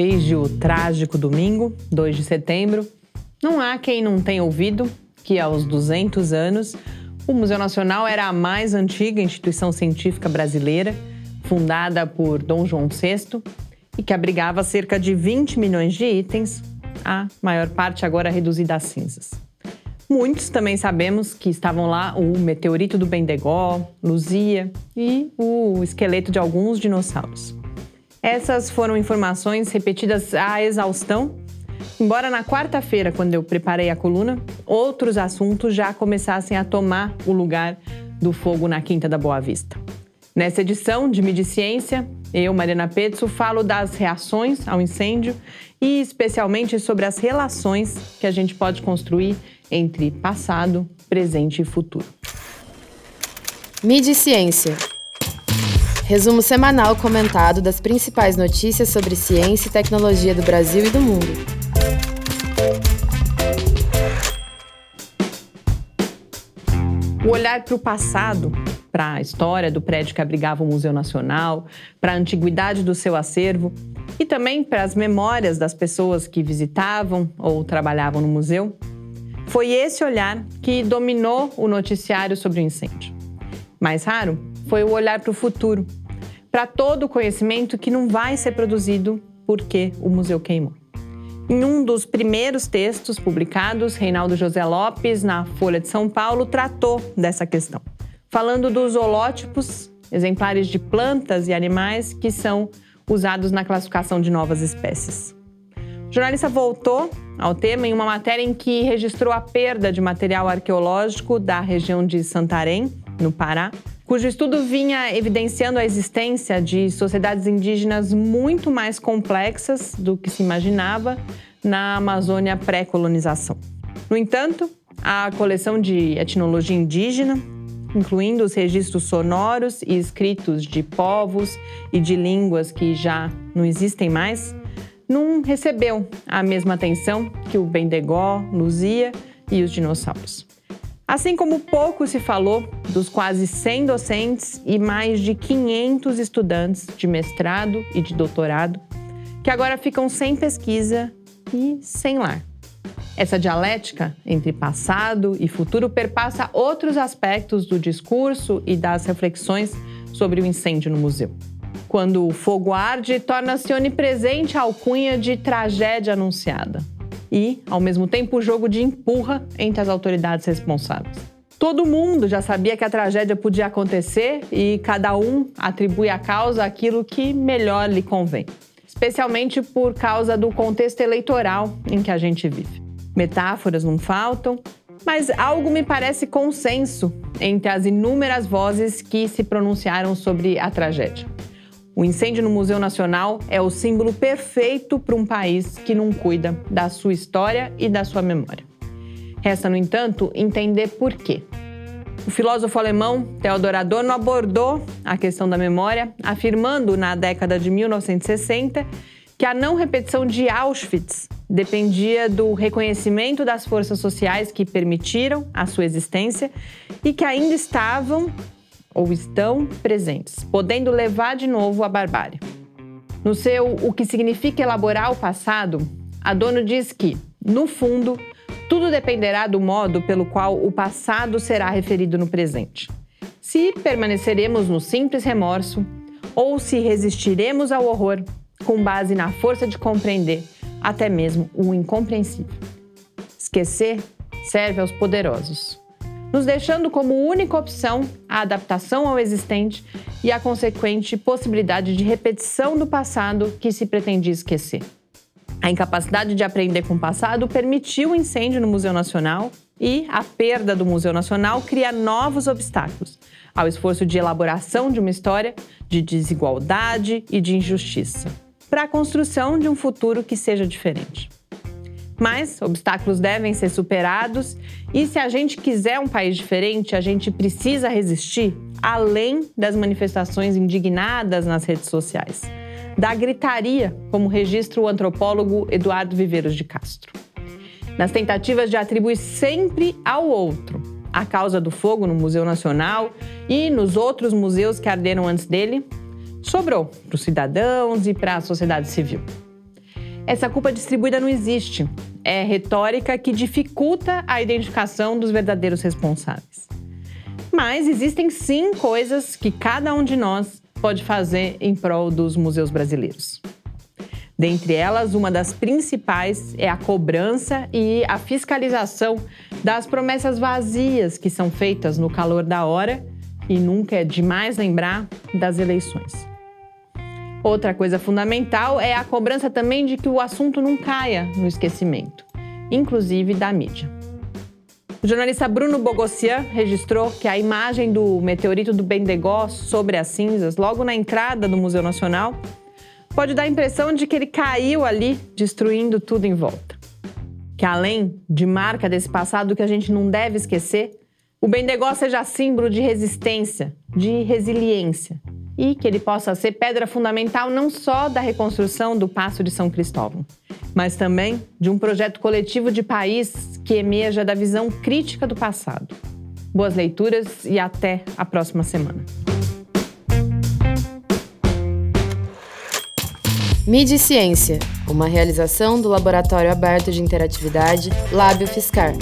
Desde o trágico domingo, 2 de setembro, não há quem não tenha ouvido que aos 200 anos o Museu Nacional era a mais antiga instituição científica brasileira, fundada por Dom João VI e que abrigava cerca de 20 milhões de itens, a maior parte agora reduzida a cinzas. Muitos também sabemos que estavam lá o meteorito do Bendegó, Luzia e o esqueleto de alguns dinossauros. Essas foram informações repetidas à exaustão, embora na quarta-feira, quando eu preparei a coluna, outros assuntos já começassem a tomar o lugar do fogo na Quinta da Boa Vista. Nessa edição de Midi Ciência, eu, Mariana Petzo, falo das reações ao incêndio e especialmente sobre as relações que a gente pode construir entre passado, presente e futuro. Midi Ciência. Resumo semanal comentado das principais notícias sobre ciência e tecnologia do Brasil e do mundo. O olhar para o passado, para a história do prédio que abrigava o Museu Nacional, para a antiguidade do seu acervo e também para as memórias das pessoas que visitavam ou trabalhavam no museu, foi esse olhar que dominou o noticiário sobre o incêndio. Mais raro foi o olhar para o futuro, para todo o conhecimento que não vai ser produzido porque o museu queimou. Em um dos primeiros textos publicados, Reinaldo José Lopes, na Folha de São Paulo, tratou dessa questão, falando dos holótipos, exemplares de plantas e animais que são usados na classificação de novas espécies. O jornalista voltou ao tema em uma matéria em que registrou a perda de material arqueológico da região de Santarém, no Pará, cujo estudo vinha evidenciando a existência de sociedades indígenas muito mais complexas do que se imaginava na Amazônia pré-colonização. No entanto, a coleção de etnologia indígena, incluindo os registros sonoros e escritos de povos e de línguas que já não existem mais, não recebeu a mesma atenção que o Bendegó, Luzia e os dinossauros. Assim como pouco se falou dos quase 100 docentes e mais de 500 estudantes de mestrado e de doutorado que agora ficam sem pesquisa e sem lar. Essa dialética entre passado e futuro perpassa outros aspectos do discurso e das reflexões sobre o incêndio no museu. Quando o fogo arde, torna-se onipresente a alcunha de tragédia anunciada. E, ao mesmo tempo, o jogo de empurra entre as autoridades responsáveis. Todo mundo já sabia que a tragédia podia acontecer e cada um atribui a causa aquilo que melhor lhe convém, especialmente por causa do contexto eleitoral em que a gente vive. Metáforas não faltam, mas algo me parece consenso entre as inúmeras vozes que se pronunciaram sobre a tragédia. O incêndio no Museu Nacional é o símbolo perfeito para um país que não cuida da sua história e da sua memória. Resta, no entanto, entender por quê. O filósofo alemão Theodor Adorno abordou a questão da memória, afirmando na década de 1960 que a não repetição de Auschwitz dependia do reconhecimento das forças sociais que permitiram a sua existência e que ainda estavam ou estão presentes, podendo levar de novo à barbárie. No seu O que significa elaborar o passado, Adorno diz que, no fundo, tudo dependerá do modo pelo qual o passado será referido no presente. Se permaneceremos no simples remorso ou se resistiremos ao horror com base na força de compreender até mesmo o incompreensível. Esquecer serve aos poderosos nos deixando como única opção a adaptação ao existente e a consequente possibilidade de repetição do passado que se pretendia esquecer. A incapacidade de aprender com o passado permitiu o incêndio no Museu Nacional e a perda do Museu Nacional cria novos obstáculos ao esforço de elaboração de uma história de desigualdade e de injustiça, para a construção de um futuro que seja diferente. Mas obstáculos devem ser superados e se a gente quiser um país diferente, a gente precisa resistir além das manifestações indignadas nas redes sociais, da gritaria, como registra o antropólogo Eduardo Viveiros de Castro. Nas tentativas de atribuir sempre ao outro a causa do fogo no Museu Nacional e nos outros museus que arderam antes dele, sobrou para os cidadãos e para a sociedade civil. Essa culpa distribuída não existe. É retórica que dificulta a identificação dos verdadeiros responsáveis. Mas existem sim coisas que cada um de nós pode fazer em prol dos museus brasileiros. Dentre elas, uma das principais é a cobrança e a fiscalização das promessas vazias que são feitas no calor da hora e nunca é demais lembrar das eleições. Outra coisa fundamental é a cobrança também de que o assunto não caia no esquecimento, inclusive da mídia. O jornalista Bruno Bogossian registrou que a imagem do meteorito do Bendegó sobre as cinzas, logo na entrada do Museu Nacional, pode dar a impressão de que ele caiu ali, destruindo tudo em volta. Que além de marca desse passado que a gente não deve esquecer, o Bendegó seja símbolo de resistência, de resiliência, e que ele possa ser pedra fundamental não só da reconstrução do Passo de São Cristóvão, mas também de um projeto coletivo de país que emerja da visão crítica do passado. Boas leituras e até a próxima semana. Mídia Ciência, uma realização do Laboratório Aberto de Interatividade Lábio Fiscar.